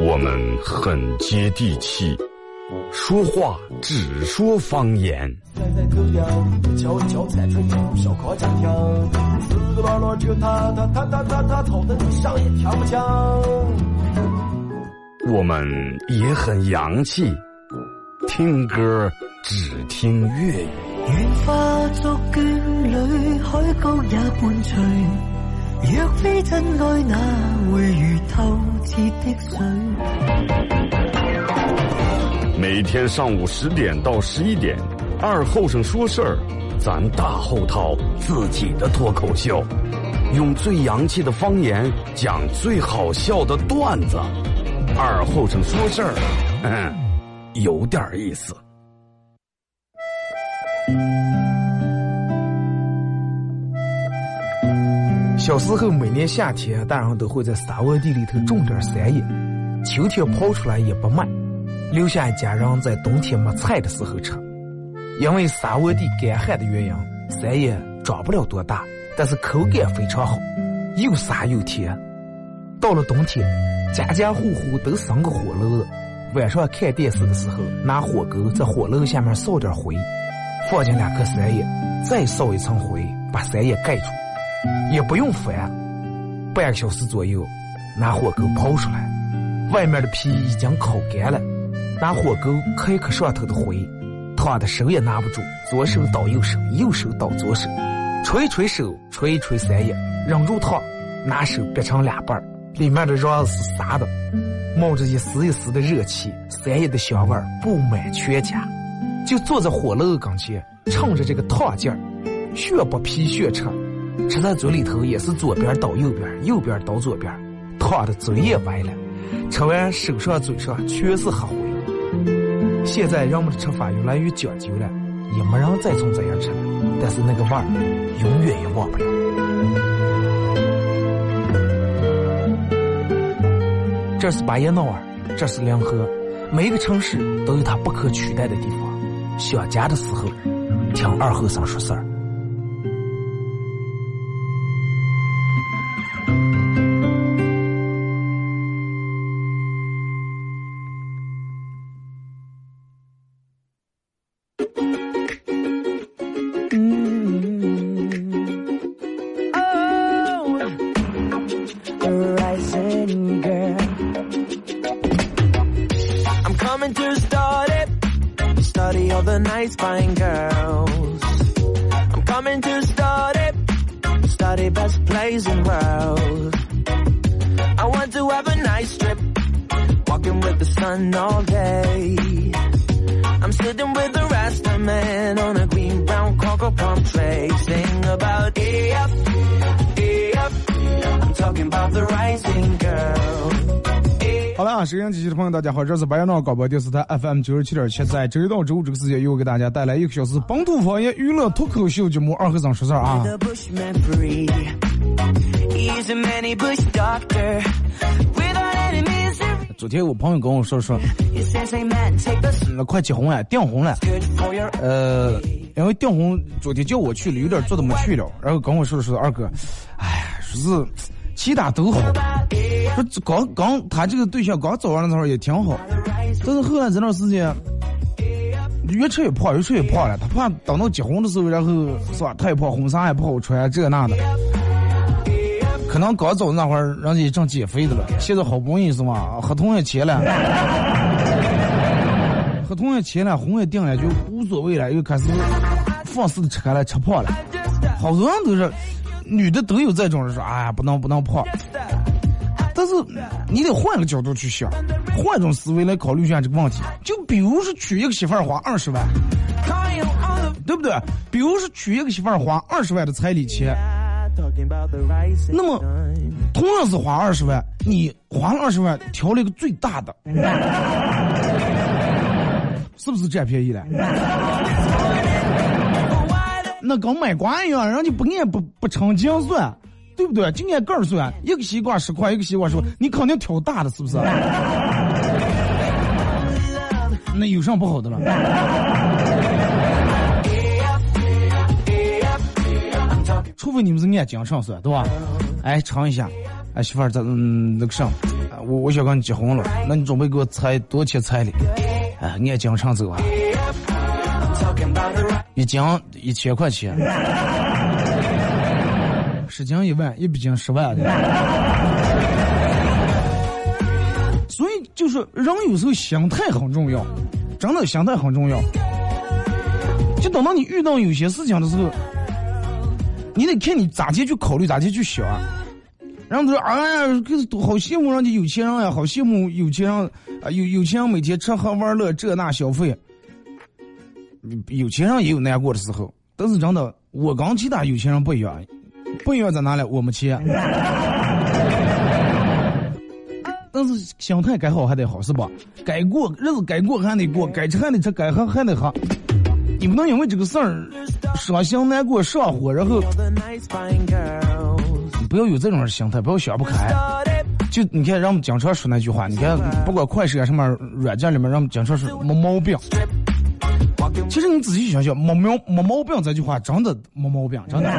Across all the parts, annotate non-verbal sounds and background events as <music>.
我们很接地气，说话只说方言。我们也很洋气，听歌只听粤语。愿化作眷侣，海角也伴随。若非真爱，哪会如透彻的水？每天上午十点到十一点，二后生说事儿，咱大后套自己的脱口秀，用最洋气的方言讲最好笑的段子。二后生说事儿，嗯，有点意思。小时候每年夏天，大人都会在沙窝地里头种点山野，秋天刨出来也不卖，留下家人在冬天没菜的时候吃。因为沙窝地干旱的原因，山野长不了多大，但是口感非常好，又沙又甜。到了冬天，家家户户都生个火炉，晚上看电视的时候，拿火钩在火炉下面烧点灰，放进两颗山野，再烧一层灰，把山野盖住。也不用翻，半个小时左右，拿火钩刨出来，外面的皮已经烤干了，拿火钩开一磕上头的灰，烫的手也拿不住，左手倒右手，右手倒左手，捶捶手，捶捶三叶，忍住烫，拿手掰成两半里面的瓤是散的，冒着一丝一丝的热气，三叶的香味布满全家，就坐在火炉跟前，趁着这个烫劲儿，血不皮血吃。吃在嘴里头也是左边倒右边，右边倒左边，烫的嘴也歪了。吃完手上嘴上全是黑灰。现在人们的吃法越来越讲究了，也没人再从这样吃了。但是那个味儿永远也忘不了。这是巴彦淖尔，这是临河，每一个城市都有它不可取代的地方。想家的时候，听二后生说事儿。收音机前的朋友，大家好，这是白杨庄广播电视台 FM 九十七点七，在周一到周五这个时间，又给大家带来一个小时本土方言娱乐脱口秀节目《二和尚说事儿》啊。昨天我朋友跟我说说，那快结婚了，订婚了，呃，因为订婚昨天叫我去了，有点做的没去了，然后跟我说说二哥，哎，说是。其他都好，说刚刚他这个对象刚找完的时候也挺好，但是后来这段时间越吃越胖，越吃越胖了。他怕等到结婚的时候，然后是吧？他也胖，婚纱也不好穿，这那的。可能刚走那会儿，人家正减肥的了，<laughs> 现在好不容易是吧？合同也签了，<laughs> 合同也签了，婚也定了，就无所谓了，又开始放肆的吃开了，吃胖了。好多人都是。女的都有这种人说，哎呀，不能不能胖。但是你得换个角度去想，换一种思维来考虑一下这个问题。就比如说娶一个媳妇儿花二十万，对不对？比如说娶一个媳妇儿花二十万的彩礼钱，那么同样是花二十万，你花了二十万挑了一个最大的，<laughs> 是不是占便宜了？<laughs> 那跟买瓜一样，人家不按不不称斤算，对不对？就按个算，一个西瓜十块，一个西瓜十块，你肯定挑大的，是不是？<laughs> 那有什么不好的了？除非你们是按斤上算，对吧？哎，尝一下，哎，媳妇儿，咱嗯那个啥，我我想跟你结婚了，那你准备给我彩多少钱彩礼？哎，按斤称走啊，一斤一千块钱，<laughs> 十斤一万，一百斤十万的。所以就是人有时候心态很重要，真的心态很重要。就等到你遇到有些事情的时候，你得看你咋地去考虑，咋地去想。然后他说：“哎呀，好羡慕人家有钱人呀，好羡慕有钱人啊，有有钱人每天吃喝玩乐这那消费。有钱人也有难过的时候，但是真的，我跟其他有钱人不一样，不一样在哪里？我没钱，<laughs> 但是心态该好还得好，是吧？该过日子该过还得过，该吃还得吃，该喝还得喝。”不能因为这个事儿伤心难过上火，然后不要有这种心态，不要想不开。就你看，让我们经常说那句话，你看，不管快手啊什么软件里面，让我们经常说没毛病。其实你仔细想想，没毛没毛病这句话真的没毛病，真的。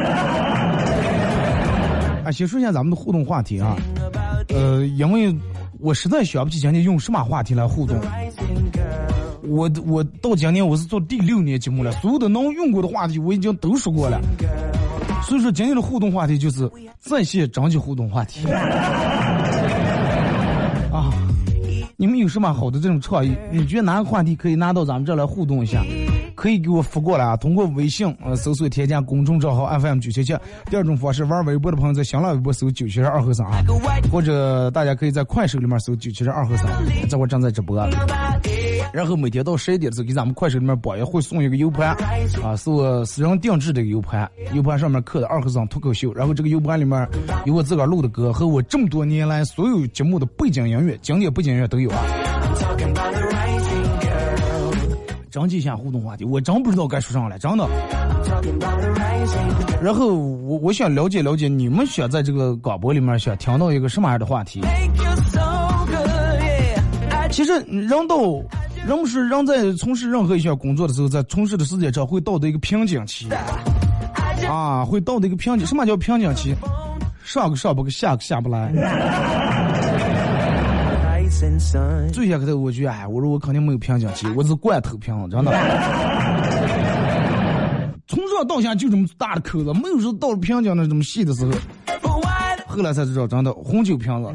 啊，<laughs> 先说一下咱们的互动话题啊，呃，因为我实在想不起今天用什么话题来互动。我我到今年我是做第六年节目了，所有的能用过的话题我已经都说过了，所以说今天的互动话题就是在线征集互动话题。啊，你们有什么好的这种创意？你觉得哪个话题可以拿到咱们这来互动一下？可以给我发过来啊！通过微信呃搜索添加公众账号 FM 九七七。第二种方式，玩微博的朋友在新浪微博搜九七十二和三啊，或者大家可以在快手里面搜九七二和三，这会正在直播。然后每天到十一点的时候，给咱们快手里面榜也会送一个 U 盘，啊，是我私人定制的一个 U 盘，U 盘上面刻的二和尚脱口秀，然后这个 U 盘里面有我自个儿录的歌和我这么多年来所有节目的背景音乐、经典背景音乐都有啊。征集一下互动话题，我真不知道该说啥了，真的。然后我我想了解了解你们想在这个广播里面想听到一个什么样的话题。其实人都。人是人在从事任何一项工作的时候，在从事的时间长会到的一个瓶颈期，啊，会到的一个瓶颈。什么叫瓶颈期？上个上不个下个下不来。最先开头，我觉得，哎，我说我肯定没有瓶颈期，我是罐头瓶，真的。从上到下就这么大的口子，没有说到了瓶颈那这么细的时候。后来才知道，真的红酒瓶子。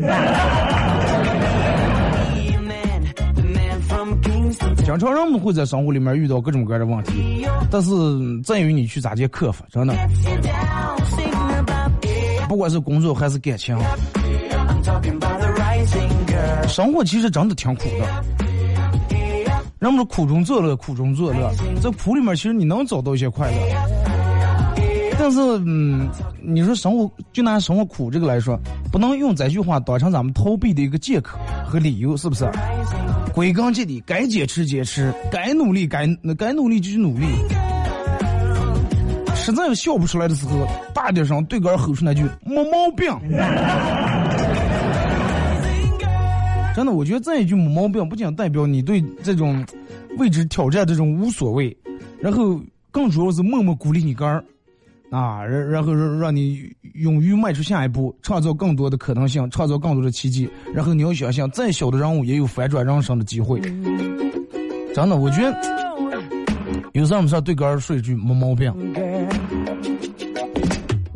经常人们会在生活里面遇到各种各样的问题，但是在于你去咋去克服，真的。不管是工作还是感情，生活其实真的挺苦的。人们苦中作乐，苦中作乐，在苦里面其实你能找到一些快乐。但是，嗯，你说生活就拿生活苦这个来说，不能用这句话当成咱们逃避的一个借口和理由，是不是？归根结底，该坚持坚持，该努力该该努力就去努力。实在笑不出来的时候，大点声对个吼出那句没毛病。真的，我觉得这一句没毛病，不仅代表你对这种未知挑战这种无所谓，然后更主要是默默鼓励你哥儿。啊，然然后让让你勇于迈出下一步，创造更多的可能性，创造更多的奇迹。然后你要想想，再小的人物也有反转人生的机会。真的，我觉得有时候没事对哥说一句没毛病。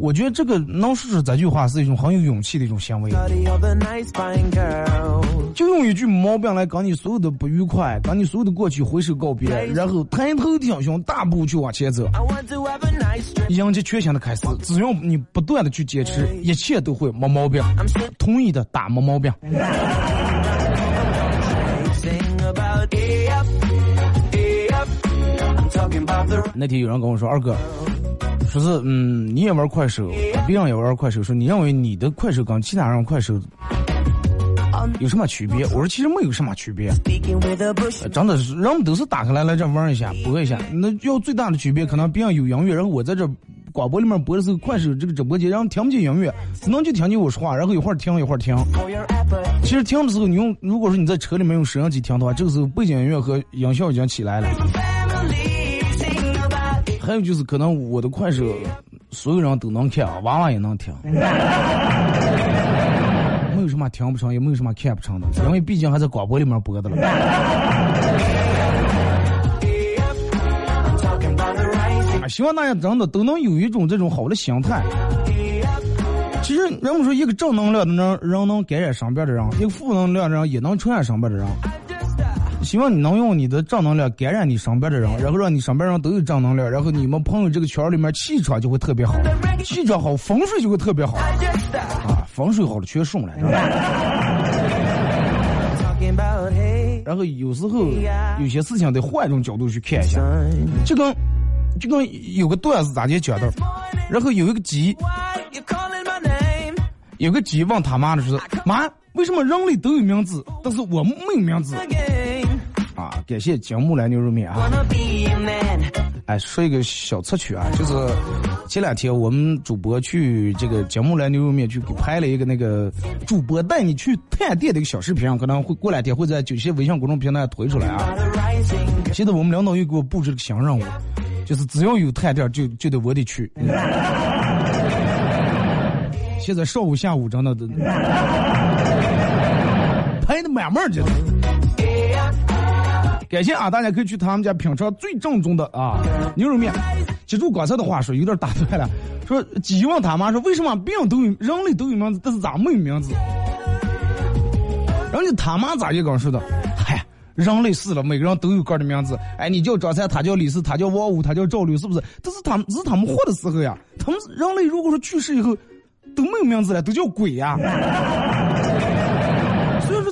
我觉得这个能说出这句话是一种很有勇气的一种行为。就用一句毛病来跟你所有的不愉快，跟你所有的过去挥手告别，然后抬头挺胸，大步去往前走，迎接全新的开始。只要你不断的去坚持，一切都会没毛病。同意的打没毛病。那天有人跟我说，二哥。说是嗯，你也玩快手，别人也玩快手。说你认为你的快手跟其他人快手有什么区别？我说其实没有什么区别，真的是人们都是打开来来这玩一下，播一下。那要最大的区别，可能别人有音乐，然后我在这广播里面播的是，快手这个直播间，然后听不见音乐，只能就听见我说话，然后一会儿听一会儿听。其实听的时候，你用如果说你在车里面用摄像机听的话，这个时候背景音乐和音效已经起来了。还有就是，可能我的快手所有人都能看，娃娃也能听，<laughs> 没有什么听不成，也没有什么看不成的，因为毕竟还在广播里面播的了。啊，希望大家真的都能有一种这种好的心态。其实人们说，一个正能量的人，人能感染身边的人；一个负能量的人，也能传染身边的人。希望你能用你的正能量感染你身边的人，然后让你身边人都有正能量，然后你们朋友这个圈里面气场就会特别好，气场好，风水就会特别好。啊，风水好了全顺了。然后有时候有些事情得换一种角度去看一下，就跟就跟有个段子咋就讲的，然后有一个鸡，有个鸡问他妈的是妈，为什么人类都有名字，但是我没有名字？啊，感谢节目来牛肉面啊！哎，说一个小插曲啊，就是前两天我们主播去这个节目来牛肉面去给拍了一个那个主播带你去探店的一个小视频，可能会过两天会在九些微信公众平台推出来啊。现在我们领导又给我布置了个新任务，就是只要有探店就就得我得去。<laughs> 现在上午下午真的都拍的满满的。感谢啊！大家可以去他们家品尝最正宗的啊牛肉面。记住刚才的话说，有点打断了。说鸡问他妈说：“为什么病都有人类都有名字，但是咱没有名字？”人家他妈咋就刚说的？嗨，人类死了，每个人都有个的名字。哎，你叫张三，他叫李四，他叫王五，他叫赵六，是不是？但是他们是他们活的时候呀。他们人类如果说去世以后都没有名字了，都叫鬼呀。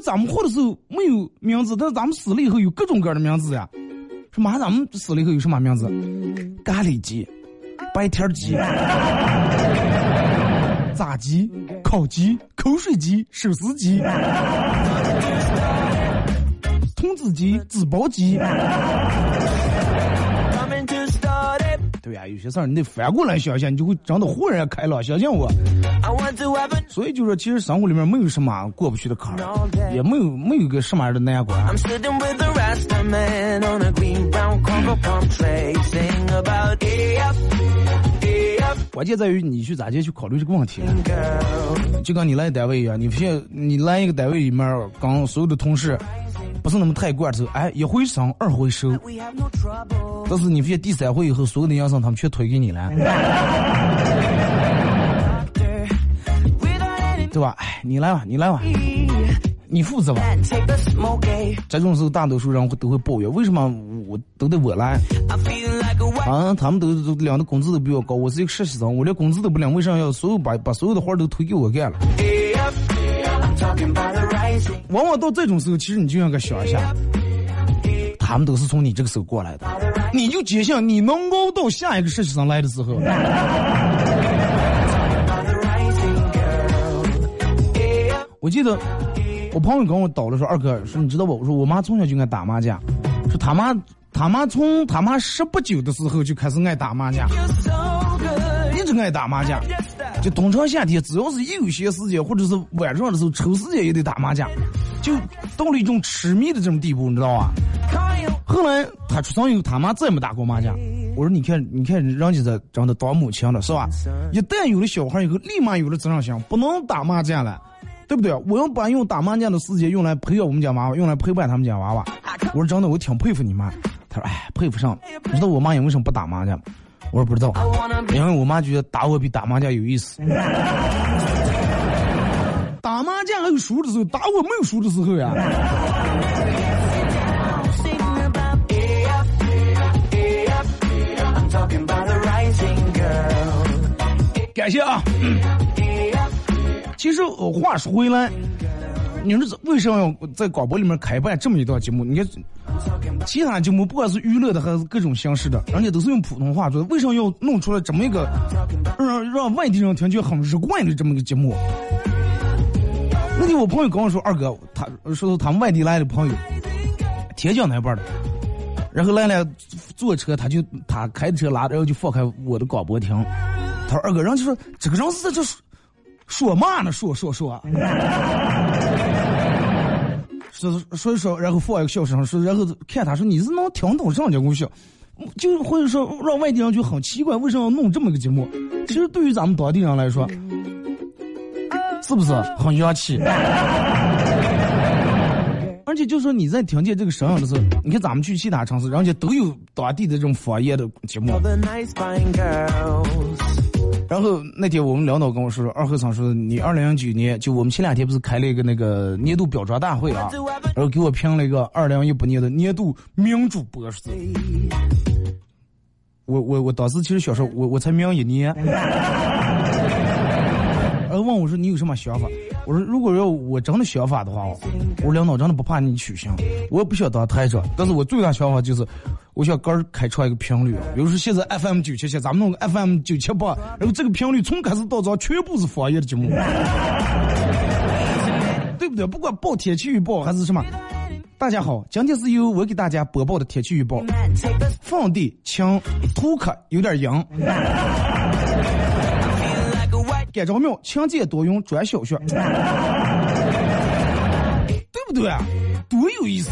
咱们活的时候没有名字，但是咱们死了以后有各种各样的名字呀。说妈，咱们死了以后有什么名字？咖喱鸡、白天鸡、炸鸡、烤鸡、口水鸡、手撕鸡、童子鸡、纸包鸡。对呀，有些事儿你得反过来想想，你就会真的豁然开朗。相信我。所以就说，其实生活里面没有什么过不去的坎儿，也没有没有个什么样的难关。关键在于你去咋接去考虑这个问题。就跟你来单位一样，你现你来一个单位里面，跟所有的同事。不是那么太惯着，哎，一回生二回熟，但是你发现第三回以后，所有的养生他们全推给你了，对吧？哎，你来吧，你来吧，你负责吧。这种时候，大多数人会都会抱怨，为什么我都得我来？啊，他们都都领的工资都比我高，我是一个实习生，我连工资都不领，为啥要所有把把所有的活都推给我干了？往往到这种时候，其实你就应该想一下，他们都是从你这个时候过来的，你就坚信你能熬到下一个实习生来的时候。我记得我朋友跟我叨了说，二哥说你知道不？我说我妈从小就爱打麻将，说他妈他妈从他妈十不九的时候就开始爱打麻将，一直爱打麻将。就冬长夏天，只要是有些时间，或者是晚上的时候抽时间也得打麻将，就到了一种痴迷的这种地步，你知道吧？后来他出生以后，他妈再没打过麻将。我说你看，你看人家在真的当母亲了，是吧？一旦有了小孩以后，立马有了责任心，不能打麻将了，对不对？我要把用打麻将的时间用来培养我们家娃娃，用来陪伴他们家娃娃。我说真的，我挺佩服你妈。他说哎，佩服上了。你知道我妈也为什么不打麻将？我说不知道，因为我妈觉得打我比打麻将有意思。<laughs> 打麻将还有输的时候，打我没有输的时候呀。感谢啊。<coughs> 其实话说回来。你说为什么要在广播里面开办这么一档节目？你看，其他节目不管是娱乐的还是各种形式的，人家都是用普通话做的。为什么要弄出来这么一个让让外地人听就很日惯的这么个节目？那天我朋友跟我说，二哥，他说他们外地来的朋友，天津那边的，然后来了坐车，他就他开车拉着，然后就放开我的广播听。他说二哥，人家说这个人是在这说说嘛呢？说说说。就是所以说，然后放一个笑声，说然后看他说你是能听懂什么叫我笑？就或者说让外地人就很奇怪，为什么要弄这么个节目？其实对于咱们当地人来说，是不是很洋气？而且就说你在听见这个声音的时候，你看咱们去其他城市，人家都有当地的这种方言的节目。然后那天我们领导跟我说，二和尚说你二零零九年就我们前两天不是开了一个那个年度表彰大会啊，然后给我评了一个二零一八年的年度名主播。我我我当时其实小时候我我才名一年，<laughs> 然后问我说你有什么想法？我说如果要我真的想法的话，我领导真的不怕你取消，我也不想当台长，但是我最大想法就是。我想个儿开创一个频率，比如说现在 FM 九七七，咱们弄个 FM 九七八，然后这个频率从开始到早全部是方言的节目，<laughs> 对不对？不管报天气预报还是什么，大家好，今天是由我给大家播报的天气预报，放地晴，土克有点阴，干着苗，晴间多云转小雪，<laughs> 对不对？多有意思！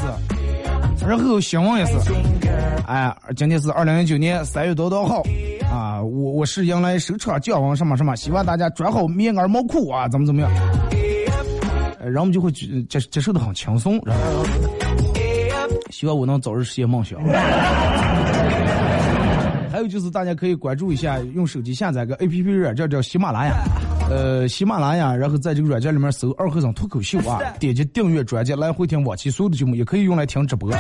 然后新闻也是，哎，今天是二零一九年三月多多号，啊，我我是迎来首场降温什么什么，希望大家穿好棉袄毛裤啊，怎么怎么样，然后我们就会接接受的很轻松，然后希望我能早日实现梦想。还有就是大家可以关注一下，用手机下载个 A P P 软件叫喜马拉雅。呃，喜马拉雅，然后在这个软件里面搜“二和尚脱口秀”啊，点击订阅专辑来回听往期所有的节目，也可以用来听直播。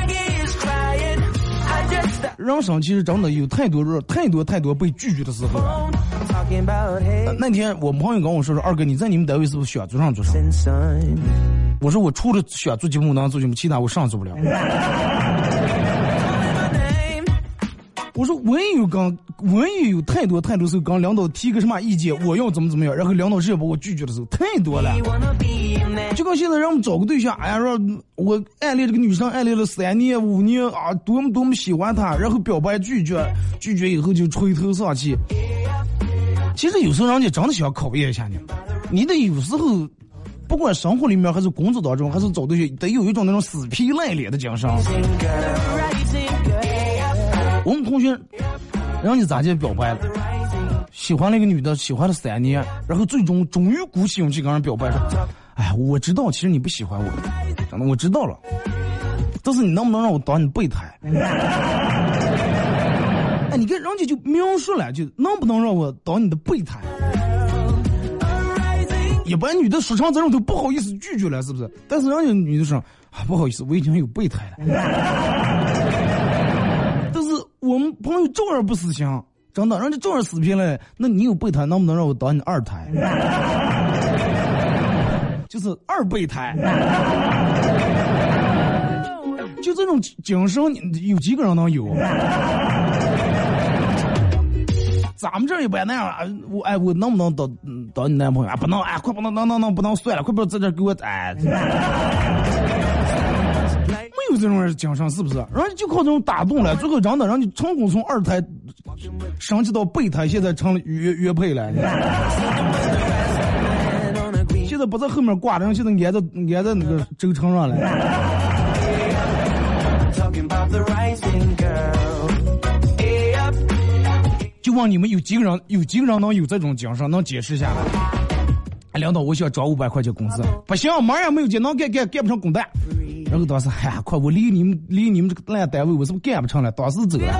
人生其实真的有太多、太多、太多被拒绝的时候。那天我朋友跟我说说，二哥你在你们单位是不是选做上做上？我说我除了选做节目能做节目，其他我啥做不了。我说我也有刚，我也有太多太多时候，刚领导提个什么意见，我要怎么怎么样，然后领导直接把我拒绝的时候太多了。就跟现在让我们找个对象，哎呀，说我暗恋这个女生，暗恋了三年五年啊，多么多么喜欢她，然后表白拒绝，拒绝以后就垂头丧气。其实有时候人家真的想考验一下你，你得有时候，不管生活里面还是工作当中，还是找对象，得有一种那种死皮赖脸的精神。我们同学，人家咋就表白了？喜欢那个女的，喜欢了三年，然后最终终于鼓起勇气跟人表白说：“哎，我知道其实你不喜欢我，真的我知道了，但是你能不能让我当你备胎？” <laughs> 哎，你看人家就描述了，就能不能让我当你的备胎？一般女的说成这种都不好意思拒绝了，是不是？但是人家女的说：“啊，不好意思，我已经有备胎了。” <laughs> 我们朋友照样不死心，真的，人家照样死拼了。那你有备胎，能不能让我当你二胎？<laughs> 就是二备胎。<laughs> 就这种精神，有几个人能有？<laughs> 咱们这也不那样啊！我哎，我能不能当当你男朋友啊？不能哎，快不能，能能能不能算了，快不要在这给我哎。有这种人精神是不是？人家就靠这种打动了，最后真的，让你成功从二胎升级到备胎，现在成了约约配了。<laughs> 现在不在后面挂着，现在挨在挨在那个轴承上了。就问你们有几个人，有几个人能有这种精神，能解释一下？领导，我想涨五百块钱工资，不行，马上没有钱，能干干干不上工单。然后当时，哎呀，快，我离你们离你们这个烂单位，我是不是干不成了？当时走了，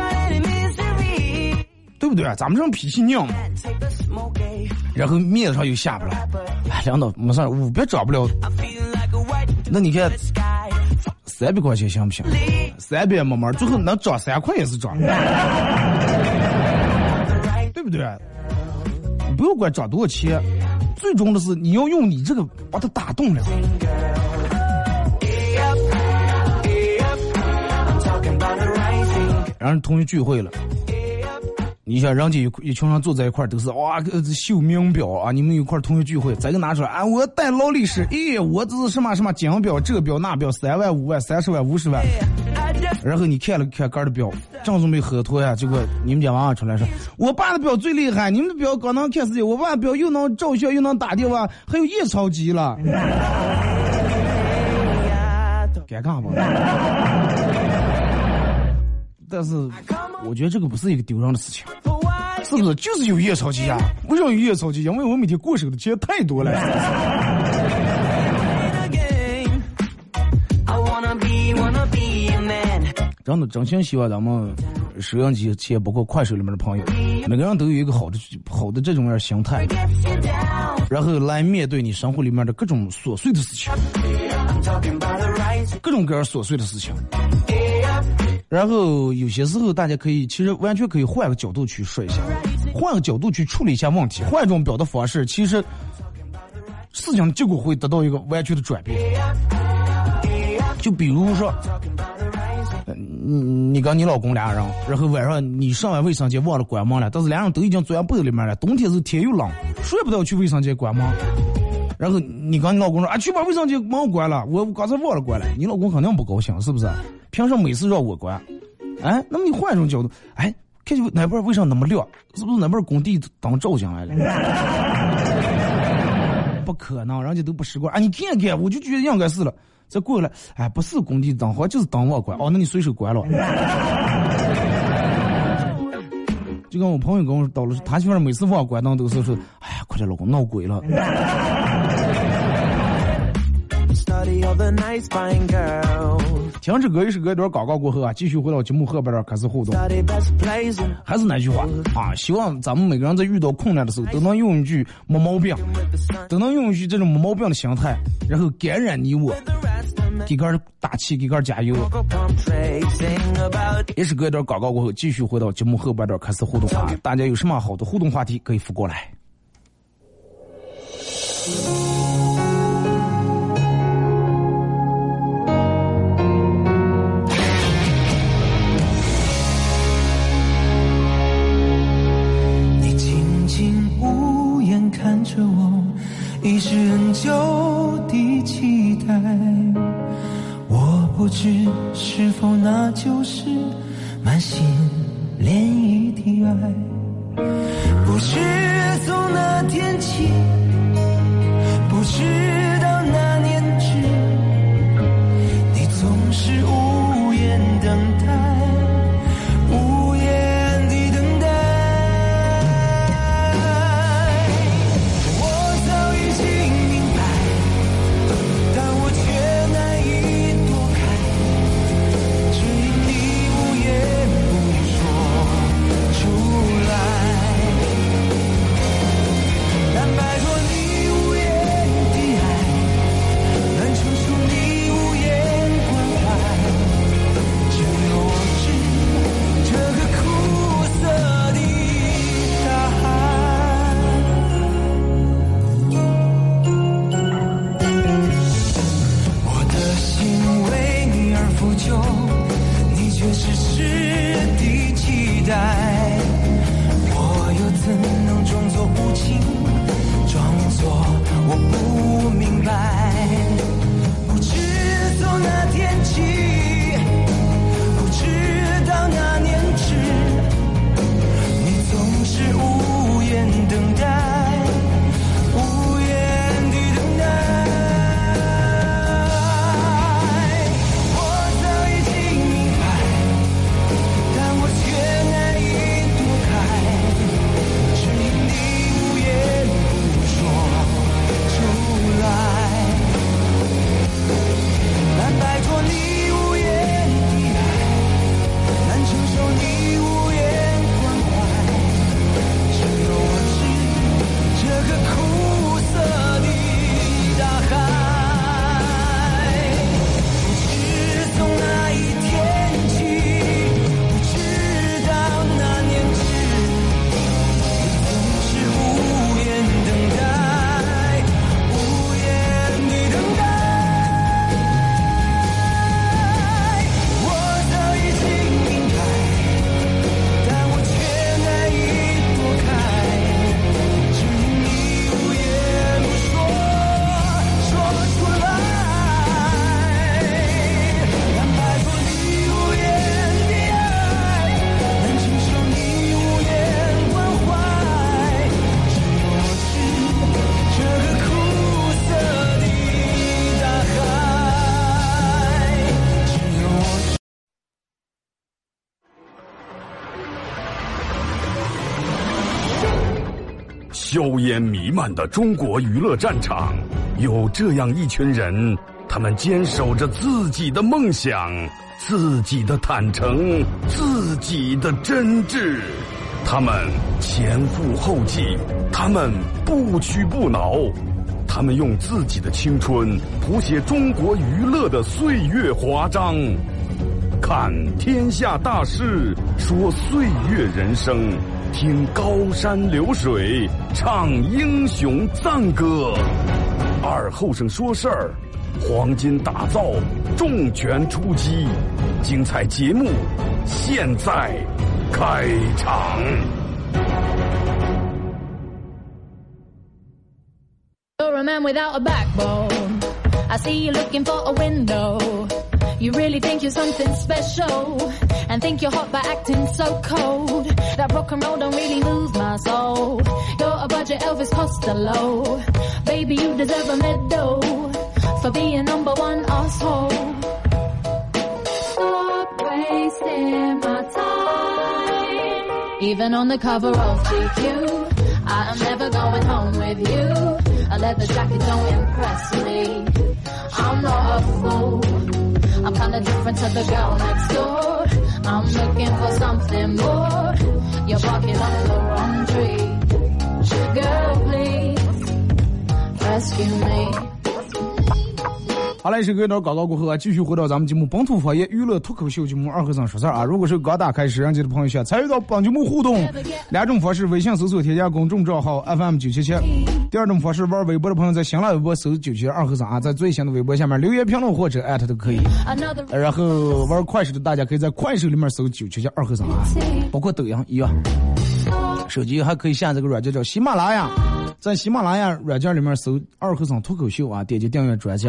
对不对？咱们这种脾气硬，然后面子上又下不来。哎，领导，没事，五百涨不了。那你看，三百块钱行不行？三百慢慢，最后能涨三块也是涨，对不对？不要管涨多少钱，最终的是你要用你这个把它打动了。让人同学聚会了，你想人家一一群人坐在一块儿都是哇秀名表啊！你们一块儿同学聚会，再个拿出来啊！我带劳力士，咦，我这是什么什么金表，这表那表，三万五万三十万五十万。然后你看了看哥的表，正准备喝脱呀，结果你们家娃娃出来说：“我爸的表最厉害，你们的表刚能看世界，我爸表又能照相又能打电话，还有夜超级了。<laughs> ”尴尬不？但是我觉得这个不是一个丢人的事情，是不是？就是有夜吵架，为什么有夜吵架？因为我每天过手的钱太多了。真的，真心希望咱们收音机前，包括快手里面的朋友，每个人都有一个好的、好的这种样心态，然后来面对你生活里面的各种琐碎的事情，各种各样琐碎的事情。然后有些时候，大家可以其实完全可以换个角度去说一下，换个角度去处理一下问题，换一种表达方式，其实事情结果会得到一个完全的转变。就比如说。你你跟你老公俩人，然后晚上你上完卫生间忘了关门了，但是俩人都已经钻被子里面了。冬天是天又冷，睡不着去卫生间关门。然后你跟你老公说啊，去把卫生间门关了，我刚才忘了关了。你老公肯定不高兴，是不是？凭什么每次让我关？哎，那么你换一种角度，哎，看见哪边为啥那么亮？是不是哪边工地灯照进来了？<laughs> 不可能，人家都不习惯。啊，你看看，我就觉得应该是了。再过来，哎，不是工地灯，好像就是灯忘关。哦，那你随手关了。<laughs> 就跟我朋友跟我说，到了他媳妇每次忘关灯都是说，哎呀，快点，老公闹鬼了。停止歌一首歌一段广告过后啊，继续回到节目后边儿开始互动。还是那句话啊，希望咱们每个人在遇到困难的时候，都能用一句没毛病，都能用一句这种没毛病的心态，然后感染你我，给个打气，给个加油。也是隔一段广告过后，继续回到节目后半段开始互动啊！大家有什么好的互动话题可以发过来。硝烟弥漫的中国娱乐战场，有这样一群人，他们坚守着自己的梦想，自己的坦诚，自己的真挚。他们前赴后继，他们不屈不挠，他们用自己的青春谱写中国娱乐的岁月华章。看天下大事，说岁月人生，听高山流水，唱英雄赞歌。二后生说事儿，黄金打造，重拳出击，精彩节目现在开场。You're a man without a backbone. I see you looking for a window. You really think you're something special and think you're hot by acting so cold. That rock and roll don't really move my soul. You're a budget Elvis Costello. Baby, you deserve a medal for being number one asshole. Stop wasting my time. Even on the cover of GQ, I am never going home with you. A leather jacket don't impress me. I'm not a fool. I'm kinda different to the girl next door. I'm looking for something more. You're barking up the wrong tree. Girl, please rescue me. 好嘞，是隔一段广告过后啊，继续回到咱们节目《本土方言娱乐脱口秀》节目二和尚说事儿啊。如果是刚打开摄像机的朋友，想参与到本节目互动，两种方式：微信搜索添加公众账号 FM 九七七；第二种方式，玩微博的朋友在新浪微博搜九七二和尚啊，在最新的微博下面留言评论或者艾特都可以。然后玩快手的大家可以在快手里面搜九七七二和尚啊，包括抖音一样。手机还可以下这个软件叫喜马拉雅。在喜马拉雅软件里面搜“二和尚脱口秀”啊，点击订阅专辑。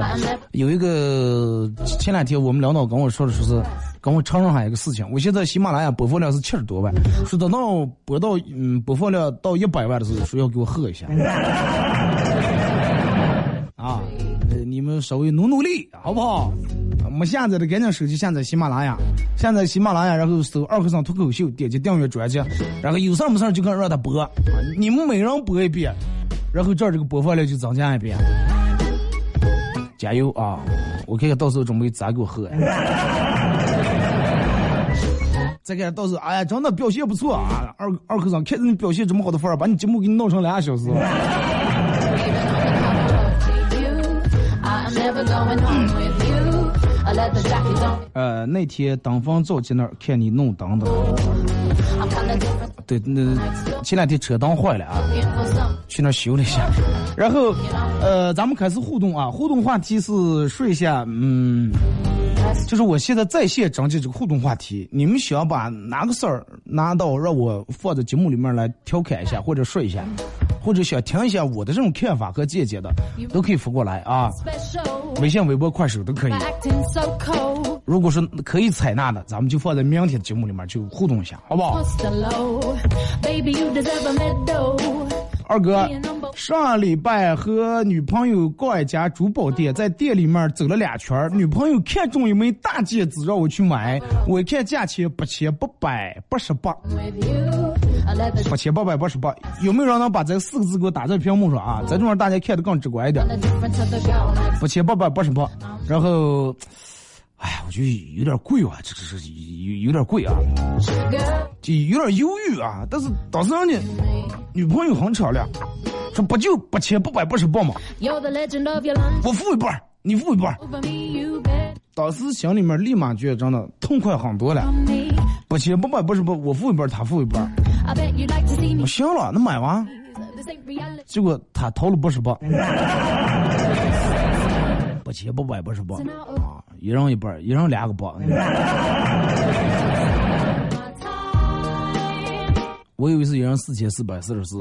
有一个前两天我们领导跟我说的，说是跟我承认还一个事情。我现在喜马拉雅播放量是七十多万，说等到播到嗯播放量到一百万的时候，说要给我喝一下。啊，<laughs> 稍微努努力，好不好？没下载的赶紧手机下载喜马拉雅，下载喜马拉雅，然后搜“二和尚脱口秀”，点击订阅专辑，然后有事没事就跟让他播。你们每人播一遍。然后这儿这个播放量就增加一遍，加油啊！我看看到时候准备咋给我喝。<laughs> 再看到时候，哎呀，真的表现不错啊！二二科长，看着你表现这么好的范儿，把你节目给你弄成俩小时。呃，那天登峰造极那儿看你弄灯的。对，那前两天车灯坏了啊，去那修了一下。然后，呃，咱们开始互动啊，互动话题是说一下，嗯，就是我现在在线征集这个互动话题，你们想把哪个事儿拿到让我放在节目里面来调侃一下，或者说一下，或者想听一下我的这种看法和见解的，都可以发过来啊，微信、微博、快手都可以。如果说可以采纳的，咱们就放在明天的节目里面去互动一下，好不好？二哥，上礼拜和女朋友逛一家珠宝店，在店里面走了两圈，女朋友看中一枚大戒指让我去买，我一看价钱八千八百八十八，八千八百八十八，有没有人能把这四个字给我打在屏幕上啊？在这面大家看的更直观一点，八千八百八十八，然后。哎呀，我觉得有点贵啊，这这是有有点贵啊，就有点犹豫啊。但是当时人家女朋友很漂亮，说不就八千八百八十八吗？我付一半，你付一半。当时心里面立马觉得真的痛快很多了。八千八百八十八，我付一半，他付一半。我行了，那买完，结果他掏了八十八。八千八百八十八啊，一人一半，一人两个八。我以为是一人四千四百四十四。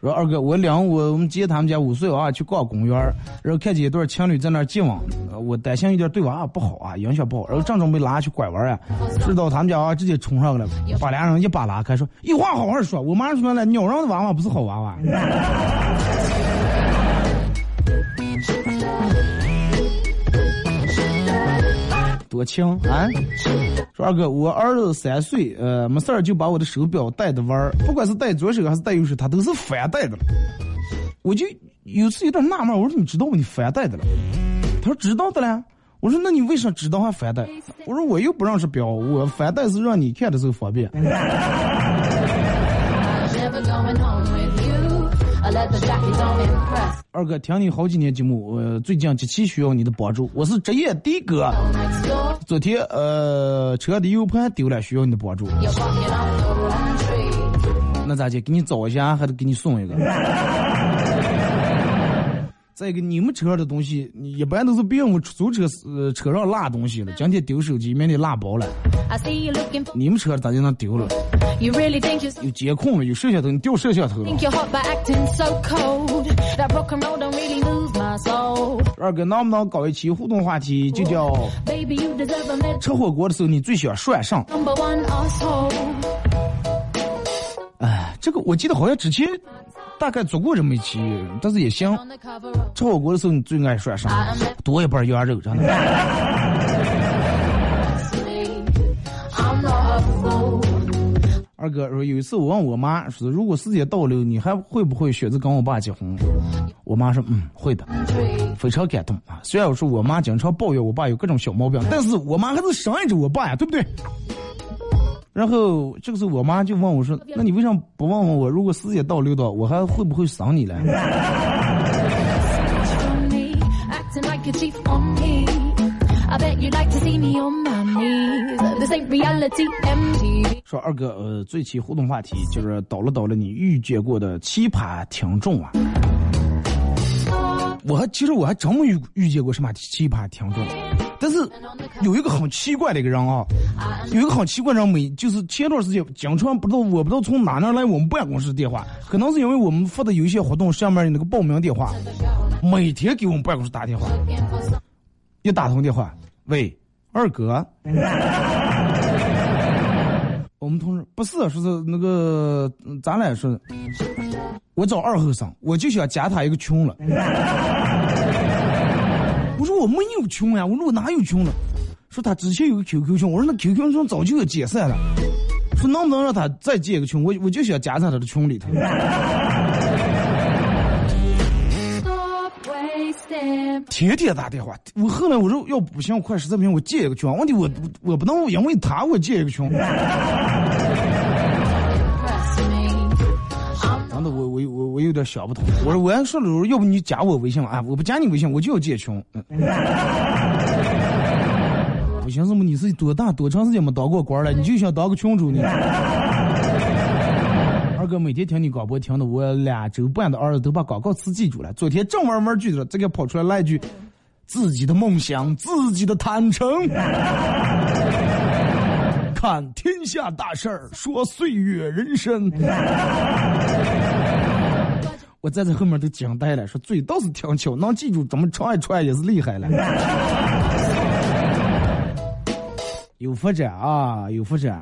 说二哥，我领我我们接他们家五岁娃去逛公园，然后看见一对情侣在那接吻，我担心有点对娃娃不好啊，影响不好，然后正准备拉去拐弯啊，知道他们家娃直接冲上来了，把俩人一把拉开，说有话好好说，我马上说了，鸟人的娃娃不是好娃娃。多多轻啊！说二哥，我儿子三岁，呃，没事儿就把我的手表戴着玩儿，不管是戴左手还是戴右手，他都是反戴的了。我就有次有点纳闷，我说你知道吗？你反戴的了？他说知道的了。我说那你为啥知道还反戴？我说我又不认识表，我反戴是让你看的时候方便。二哥，听你好几年节目，呃，最近极其需要你的帮助。我是职业的哥，昨天呃车的 U 盘丢了，需要你的帮助。那咋的？给你找一下，还得给你送一个？<laughs> 再一个，你们车上的东西，你一般都是别人出租车呃车上落东西了。今天丢手机，明天落包了。你们车咋就能丢了？有监控了，有摄像头，你掉摄像头了。二哥，能不能搞一期互动话题，就叫吃火锅的时候你最喜欢涮上？哎，这个我记得好像之前。大概做过这么一期，但是也行。吃火锅的时候，你最爱涮上？多一半羊肉，真的。二哥说，有一次我问我妈说，如果时间倒流，你还会不会选择跟我爸结婚？我妈说，嗯，会的，非常感动啊。虽然我说我妈经常抱怨我爸有各种小毛病，但是我妈还是深爱着我爸呀，对不对？然后这个时候，我妈就问我说：“那你为什么不问问我，如果时间倒流到，我还会不会想你嘞？”说二哥，呃，这期互动话题就是倒了倒了，你遇见过的奇葩听众啊？我还其实我还真没遇遇见过什么奇葩听众。但是有一个很奇怪的一个人啊，有一个很奇怪的人，每就是前段时间经常不知道我不知道从哪哪来我们办公室电话，可能是因为我们发的有一些活动上面有那个报名电话，每天给我们办公室打电话，一打通电话，喂，二哥，我们同事不是说是那个咱俩说，我找二后生，我就想加他一个群了。<laughs> 我说我没有群呀，我说我哪有群了？说他之前有个 QQ 群，我说那 QQ 群早就要解散了。说能不能让他再建一个群？我我就想加在他的群里头。天天打电话，我后来我说要不行，我快实在不行，我建一个群。问题我我不能因为他我建一个群。我我我我有点想不通，我说我要说了，要不你加我微信吧啊？我不加你微信，我就要建群。不行，怎么你是多大多长时间没当过官了？你就想当个群主呢？哥每天听你广播听的，我两周半的儿子都把广告词记住了。昨天正玩玩句子，这个跑出来来一句：自己的梦想，自己的坦诚。<laughs> 看天下大事儿，说岁月人生。<laughs> 我站在后面都惊呆了，说嘴倒是挺巧，能记住怎么唱一串也是厉害了。<laughs> 有发展啊，有发展。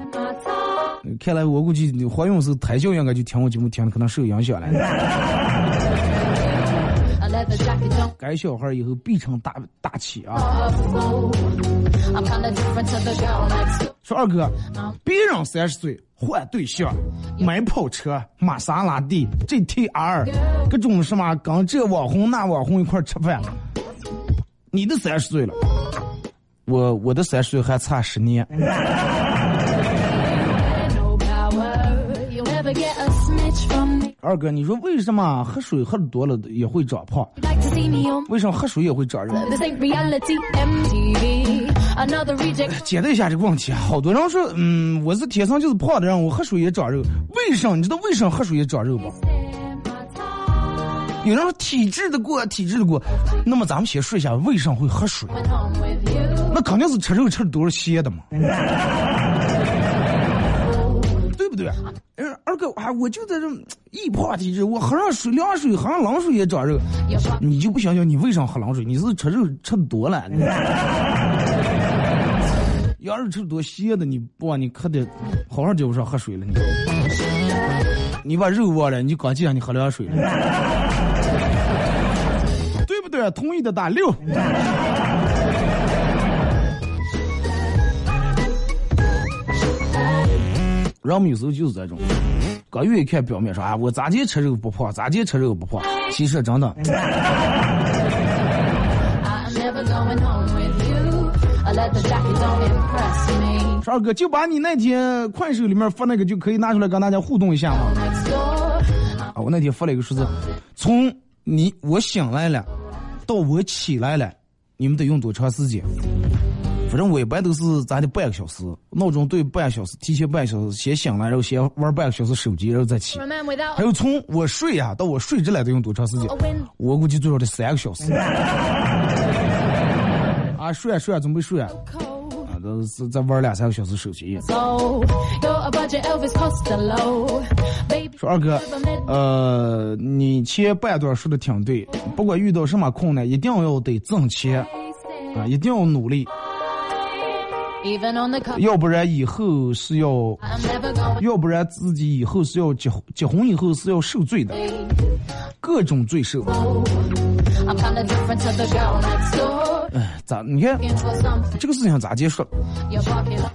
看来我估计怀孕时胎教应该就听我节目听的可能受影响了。<laughs> 该小孩以后必成大大器啊！说二哥，别让三十岁换对象，买跑车、玛莎拉蒂、GTR，各种什么跟这网红那网红一块吃饭。你的三十岁了，我我的三十岁还差十年。二哥，你说为什么喝水喝的多了也会长胖？为什么喝水也会长肉？解答一下这个问题。好多人说，嗯，我是天生就是胖的人，我喝水也长肉。为什么？你知道为什么喝水也长肉吗？有人说体质的过，体质的过。那么咱们先说一下为什么会喝水？那肯定是吃肉吃的多了歇的嘛。个啊，我就在这易胖体质，我喝上水凉水，喝上冷水也长肉。你就不想想你为啥喝冷水？你是吃肉吃的多了？羊 <laughs> 要吃多咸的，你不你可得好好就不上喝水了。你你把肉忘了，你就光记上你喝凉水了，<laughs> 对不对？同意的打六。<laughs> 我们有时候就是这种。刚愿意看表面说啊，我咋地吃肉不胖，咋地吃肉不胖，其实真的。说二哥，就把你那天快手里面发那个就可以拿出来跟大家互动一下吗？啊，我那天发了一个数字，从你我醒来了到我起来了，你们得用多长时间？反正我一般都是咱的半个小时，闹钟对半个小时，提前半个小时先醒来，然后先玩半个小时手机，然后再起。还有从我睡啊到我睡着来得用多长时间？我估计最少得三个小时。<laughs> 啊，睡啊睡啊，准备睡啊！啊，都是再玩两三个小时手机。说二哥，呃，你前半段说的挺对，不管遇到什么困难，一定要得挣钱啊，一定要努力。要不然以后是要，要不然自己以后是要结结婚以后是要受罪的，各种罪受。哎，咋？你看这个事情咋结束？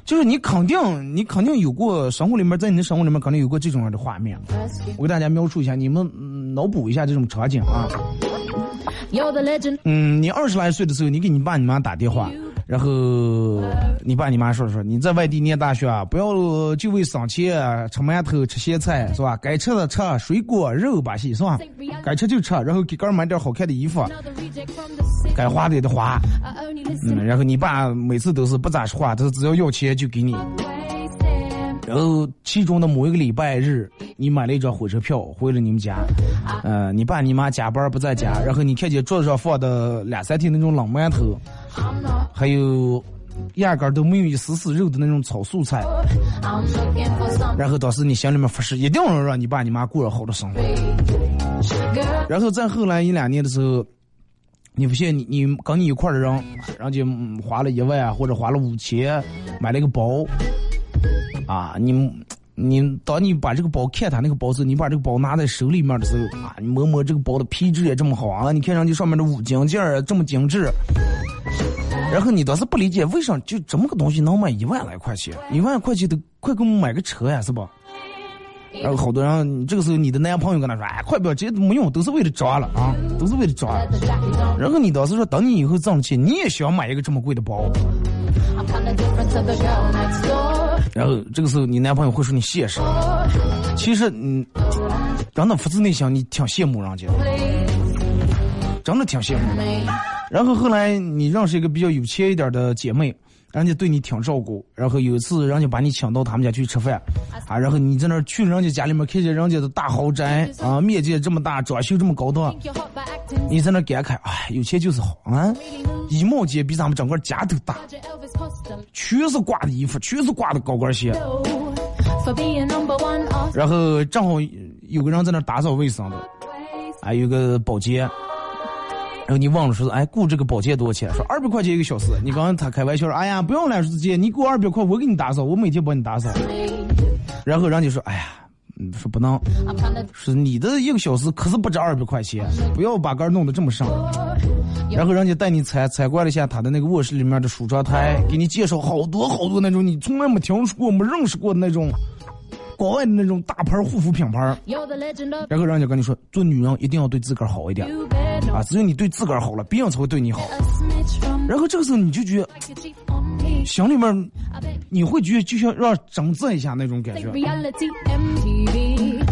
就是你肯定，你肯定有过生活里面，在你的生活里面肯定有过这种样的画面。我给大家描述一下，你们脑补一下这种场景啊。嗯，你二十来岁的时候，你给你爸你妈打电话。然后你爸你妈说说，你在外地念大学啊，不要就为省钱吃馒头吃咸菜是吧？该吃的吃，水果肉把戏是吧？该吃就吃，然后给哥买点好看的衣服，该花的也得花。嗯，然后你爸每次都是不咋说话，他只要要钱就给你。然后其中的某一个礼拜日，你买了一张火车票回了你们家，呃，你爸你妈加班不在家，然后你看见桌子上放的两三天那种冷馒头。还有压根都没有一丝丝肉的那种炒素菜，然后当时你心里面发誓，一定要让你爸你妈过上好的生活。然后再后来一两年的时候，你不信你你跟你一块的人，人家花了一万或者花了五千买了一个包，啊，你你当你把这个包看他那个包时，你把这个包拿在手里面的时候，啊，你摸摸这个包的皮质也这么好啊，你看上去上面的五金件儿这么精致。然后你倒是不理解，为啥就这么个东西能卖一万来块钱？一万块钱都快给我们买个车呀，是吧？然后好多人，这个时候你的男朋友跟他说：“哎，快不要，这些没用，都是为了装了啊，都是为了装。”然后你倒是说，等你以后挣了钱，你也想买一个这么贵的包。然后这个时候你男朋友会说你现实。其实，嗯，真的发自内心，你挺羡慕人家，真的挺羡慕。然后后来你认识一个比较有钱一点的姐妹，人家对你挺照顾。然后有一次人家把你请到他们家去吃饭，啊，然后你在那儿去人家家里面看见人家的大豪宅啊，面积这么大，装修这么高档，你在那感慨，哎，有钱就是好啊，衣帽间比咱们整个家都大，全是挂的衣服，全是挂的高跟鞋。然后正好有个人在那打扫卫生的，还有个保洁。然后你忘了说，哎，雇这个保洁多少钱？说二百块钱一个小时。你刚刚他开玩笑说，哎呀，不用了，姐，你给我二百块，我给你打扫，我每天帮你打扫。然后人家说，哎呀，说不能，说你的一个小时可是不止二百块钱，不要把杆弄得这么上。然后人家带你参参观了一下他的那个卧室里面的梳妆台，给你介绍好多好多那种你从来没听说过、没认识过的那种。国外的那种大牌护肤品牌，然后人家跟你说，做女人一定要对自个儿好一点，啊，只有你对自个儿好了，别人才会对你好。然后这个时候你就觉得，心里面你会觉得就像让整治一下那种感觉。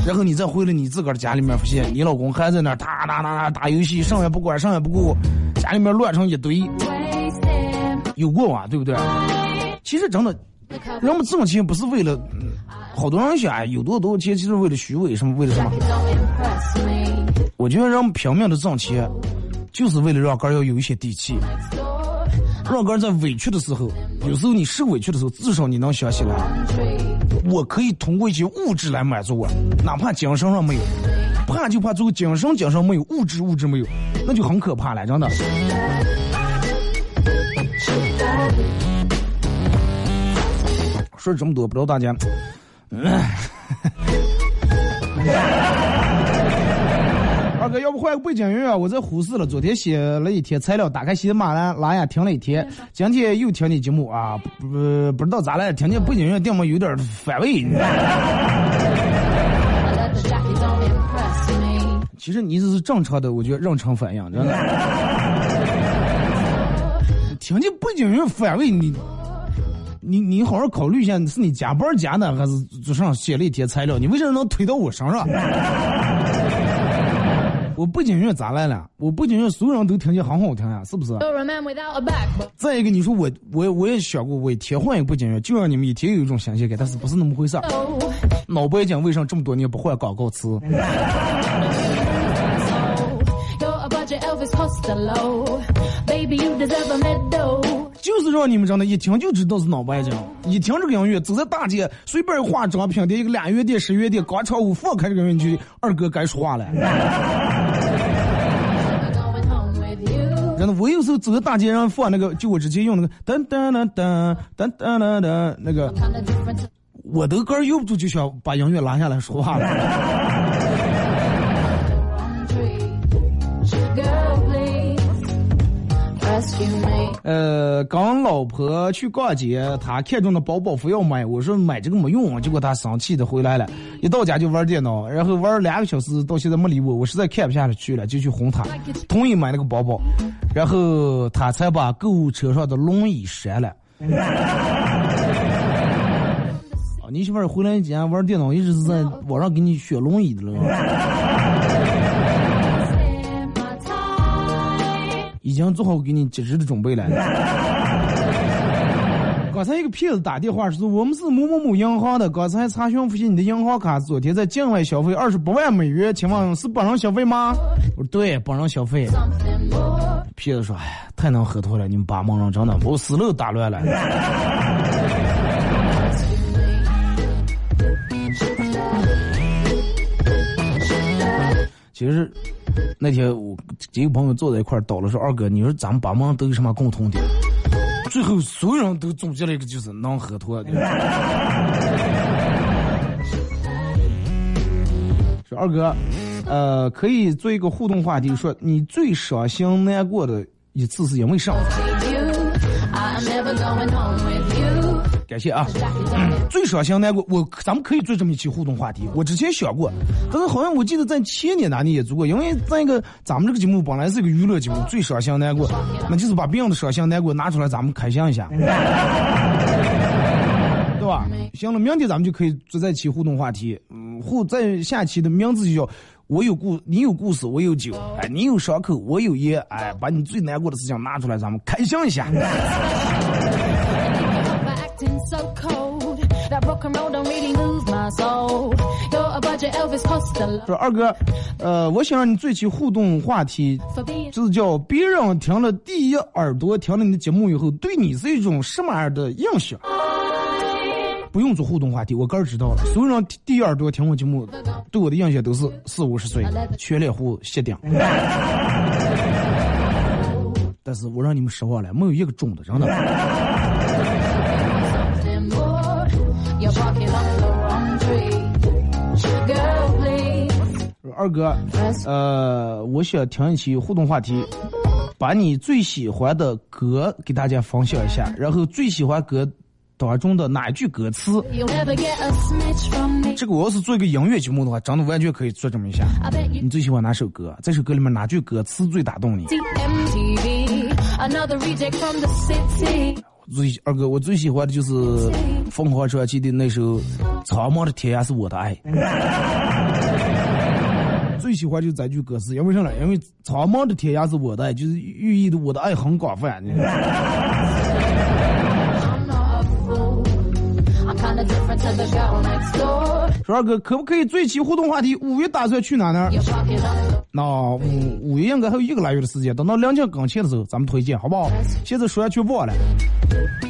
然后你再回了你自个儿家里面，发现你老公还在那打打打打打游戏，上也不管，上也不顾，家里面乱成一堆，有过啊，对不对？其实真的，人们挣钱不是为了。好多人想，有多多钱，其实为了虚伪，什么为了什么？我觉得让拼命的挣钱，就是为了让哥要有一些底气，让哥在委屈的时候，有时候你受委屈的时候，至少你能想起来，我可以通过一些物质来满足我，哪怕精神上没有，怕就怕最后精神精神没有，物质物质没有，那就很可怕了，真的。说这么多，不知道大家。<laughs> 二哥，要不换个背景音乐？我在呼市了，昨天写了一天材料，打开喜马拉拉雅听了一天，<laughs> 今天又听你节目啊，不不知道咋了，听见背景音乐定么有点反胃。其实你这是正常的，我觉得正常反应，真的。<laughs> 听见背景音乐反胃，你你你好好考虑一下，是你加班加的，还是桌上写了一天材料？你为什么能推到我身上？<laughs> 我背景音乐咋来了？我背景音乐所有人都听见很好听呀，是不是？再一个，你说我我我也想过，我一天换一个背景音乐，就让你们一天有一种新鲜感，但是不是那么回事儿。脑白金为什么这么多年不换广告词？就是让你们真的，一听就知道是脑白金。一听这个音乐，走在大街，随便化妆品店、一个两元店、十元店，广场舞放开这个音乐，二哥该说话了。真的，我有时候走在大街上放那个，就我之前用那个噔噔噔噔噔噔噔噔那个，我都个忍不住就想把音乐拉下来说话了。呃，跟老婆去逛街，他看中的包包非要买，我说买这个没用，结果他生气的回来了，一到家就玩电脑，然后玩两个小时，到现在没理我，我实在看不下去了，就去哄他，同意买那个包包，然后他才把购物车上的轮椅删了。啊，你媳妇回来今天玩电脑，一直是在网上给你选轮椅的了。已经做好给你极致的准备了。<laughs> 刚才一个骗子打电话说：“我们是某某某银行的，刚才查询发现你的银行卡昨天在境外消费二十八万美元，请问是本人消费吗？”我说：“对，本人消费。”骗子说：“哎呀，太能喝脱了，你们八毛人真的把我思路打乱了。”其实。那天我几个朋友坐在一块儿叨了说：“二哥，你说咱们八毛都有什么共同点？”最后所有人都总结了一个，就是能喝脱。说二哥，呃，可以做一个互动话题，说你最伤心难过的一次是因为啥？感谢啊！最伤心难过，我咱们可以做这么一期互动话题。我之前想过，但是好像我记得在前年哪里也做过，因为在一个咱们这个节目本来是一个娱乐节目，最伤心难过，那就是把别人的伤心难过拿出来，咱们开箱一下，<laughs> 对吧？行了，明天咱们就可以做在一期互动话题。嗯，互在下期的名字就叫“我有故，你有故事，我有酒”。哎，你有伤口，我有烟。哎，把你最难过的事情拿出来，咱们开箱一下。说二哥，呃，我想让你做期互动话题，就是叫别人听了第一耳朵听了你的节目以后，对你是一种什么样的印象？不用做互动话题，我个人知道了。所有人第一耳朵听我节目，对我的印象都是四五十岁，全脸胡，谢顶。但是我让你们失望了，没有一个中的，真的。二哥，呃，我想听一期互动话题，把你最喜欢的歌给大家分享一下，然后最喜欢歌当中的哪一句歌词？这个我要是做一个音乐节目的话，真的完全可以做这么一下。你最喜欢哪首歌？这首歌里面哪句歌词最打动你？最二哥，我最喜欢的就是凤凰传奇的那首《苍茫的天涯是我的爱》。<laughs> 最喜欢就是这句歌词，因为啥呢？因为苍茫的天涯是我的爱，就是寓意的我的爱很广泛。说二哥，可不可以最起互动话题？五月打算去哪呢？那五五月应该还有一个来月的时间，等到两江更前的时候，咱们推荐好不好？现在说下去忘了。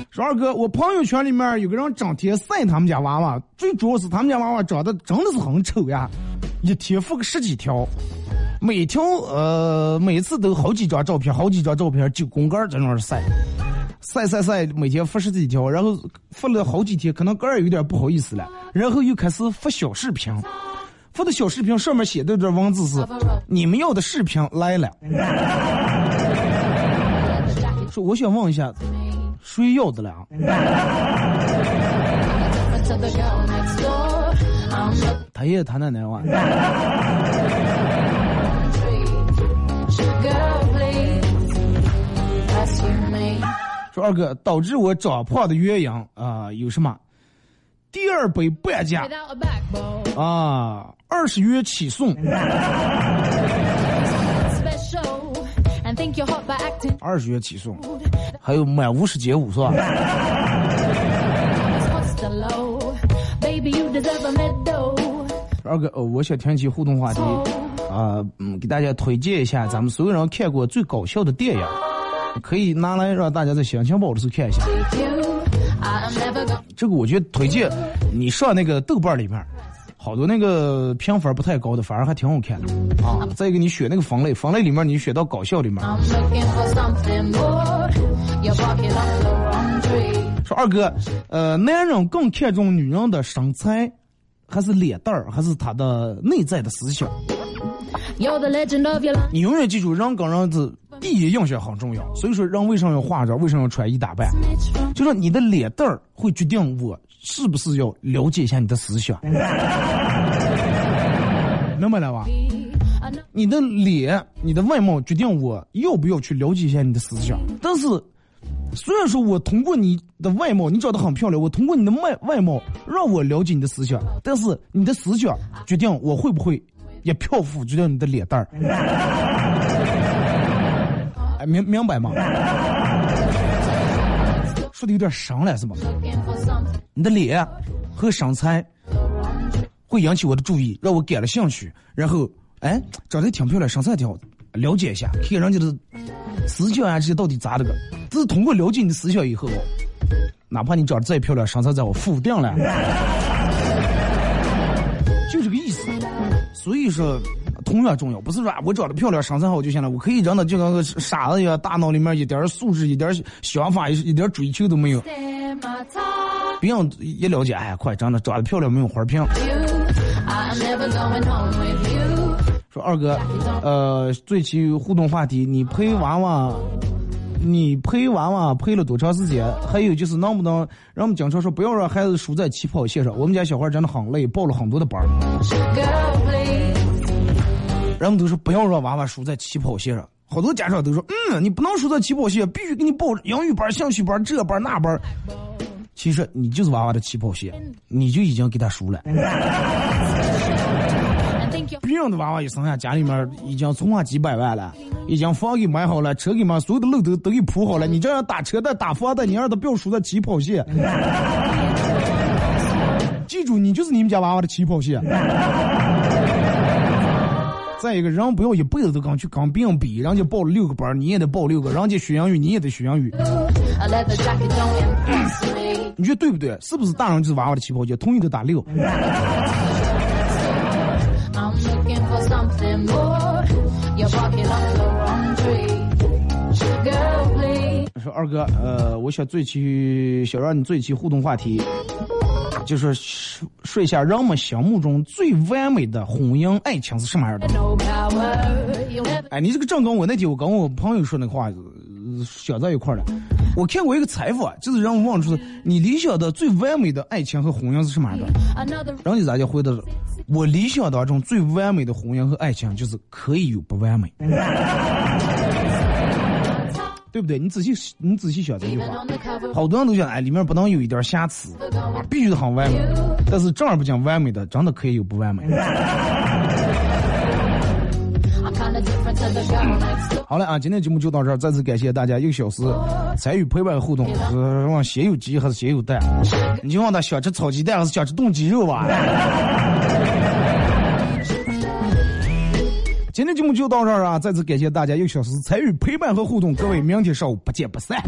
说二哥，我朋友圈里面有个人整天晒他们家娃娃，最主要是他们家娃娃长得真的是很丑呀。一天发个十几条，每条呃每次都好几张照片，好几张照片九宫格在那儿晒，晒晒晒，每天发十几条，然后发了好几天，可能个儿有点不好意思了，然后又开始发小视频，发的小视频上面写的这文字是：<laughs> 你们要的视频来了。<laughs> 说我想问一下，谁要的了？<laughs> 他爷爷他奶奶哇。说二哥，导致我长胖的原因啊有什么？第二杯半价啊，二十元起送。<laughs> 二十元起送，还有满五十减五是吧？二哥，哦，我想听起互动话题啊，嗯，给大家推荐一下咱们所有人看过最搞笑的电影，可以拿来让大家在心情不好的时候看一下。这个我觉得推荐你上那个豆瓣里面，好多那个评分不太高的，反而还挺好看的啊。再一个，你选那个分类，分类里面你选到搞笑里面。说二哥，呃，男人更看重女人的身材，还是脸蛋儿，还是她的内在的思想？你永远记住，人跟人是第一印象很重要。所以说，人为什么要化妆？为什么要穿衣打扮？就说你的脸蛋儿会决定我是不是要了解一下你的思想，<laughs> 明白了吧？你的脸、你的外貌决定我要不要去了解一下你的思想。但是，虽然说我通过你的外貌，你长得很漂亮，我通过你的外外貌让我了解你的思想，但是你的思想决定我会不会。也漂浮，就叫你的脸蛋儿，哎，明明白吗？说的有点深了，是吗？你的脸和身材会引起我的注意，让我感了兴趣，然后，哎，长得挺漂亮，身材挺好，了解一下，看人家的思想啊这些到底咋的个？这是通过了解你的思想以后，哪怕你长得再漂亮，身材再好，否定了，所以说，同样重要，不是说我长得漂亮、身材好就行了。我可以长得就跟个傻子一样，大脑里面一点素质、一点想法、一点追求都没有。别人一了解，哎，快长得长得漂亮没有花瓶。说二哥，呃，最期互动话题，你陪娃娃，你陪娃娃陪了多长时间？还有就是能不能让我们经常说不要让孩子输在起跑线上？我们家小孩真的很累，报了很多的班。人们都说不要让娃娃输在起跑线上，好多家长都说，嗯，你不能输在起跑线，必须给你报英语班、兴趣班、这班那班。其实你就是娃娃的起跑线，你就已经给他输了。别人的娃娃一生下，家里面已经存上几百万了，已经房给买好了，车给买，所有的路都都给铺好了。你这样打车的、打房的，你让他不要输在起跑线。<laughs> 记住，你就是你们家娃娃的起跑线。<laughs> 再一个人不要一辈子都跟去跟别人比，人家报了六个班，你也得报六个；人家学英语，你也得学英语。你觉得对不对？是不是大人就是娃娃的起跑线？同意的打六。说二哥，呃，我想最起想让你最起互动话题。就是说一下人们心目中最完美的婚姻爱情是什么样的？哎，你这个正跟我那天我跟我朋友说那话想在一块了。我看过一个采访，就是让我问出你理想的最完美的爱情和婚姻是什么样的？人家咋就回答了，我理想当中最完美的婚姻和爱情就是可以有不完美。对不对？你仔细你仔细想这句话，好多人都想哎，里面不能有一点瑕疵，必须得很完美。但是正儿八经完美的，真的可以有不完美。好了啊，今天节目就到这儿，再次感谢大家一个小时参与陪伴互动。是往先有鸡还是先有蛋？你就问他想吃炒鸡蛋还是想吃冻鸡肉吧？今天节目就到这儿啊！再次感谢大家一个小时参与陪伴和互动，各位明天上午不见不散。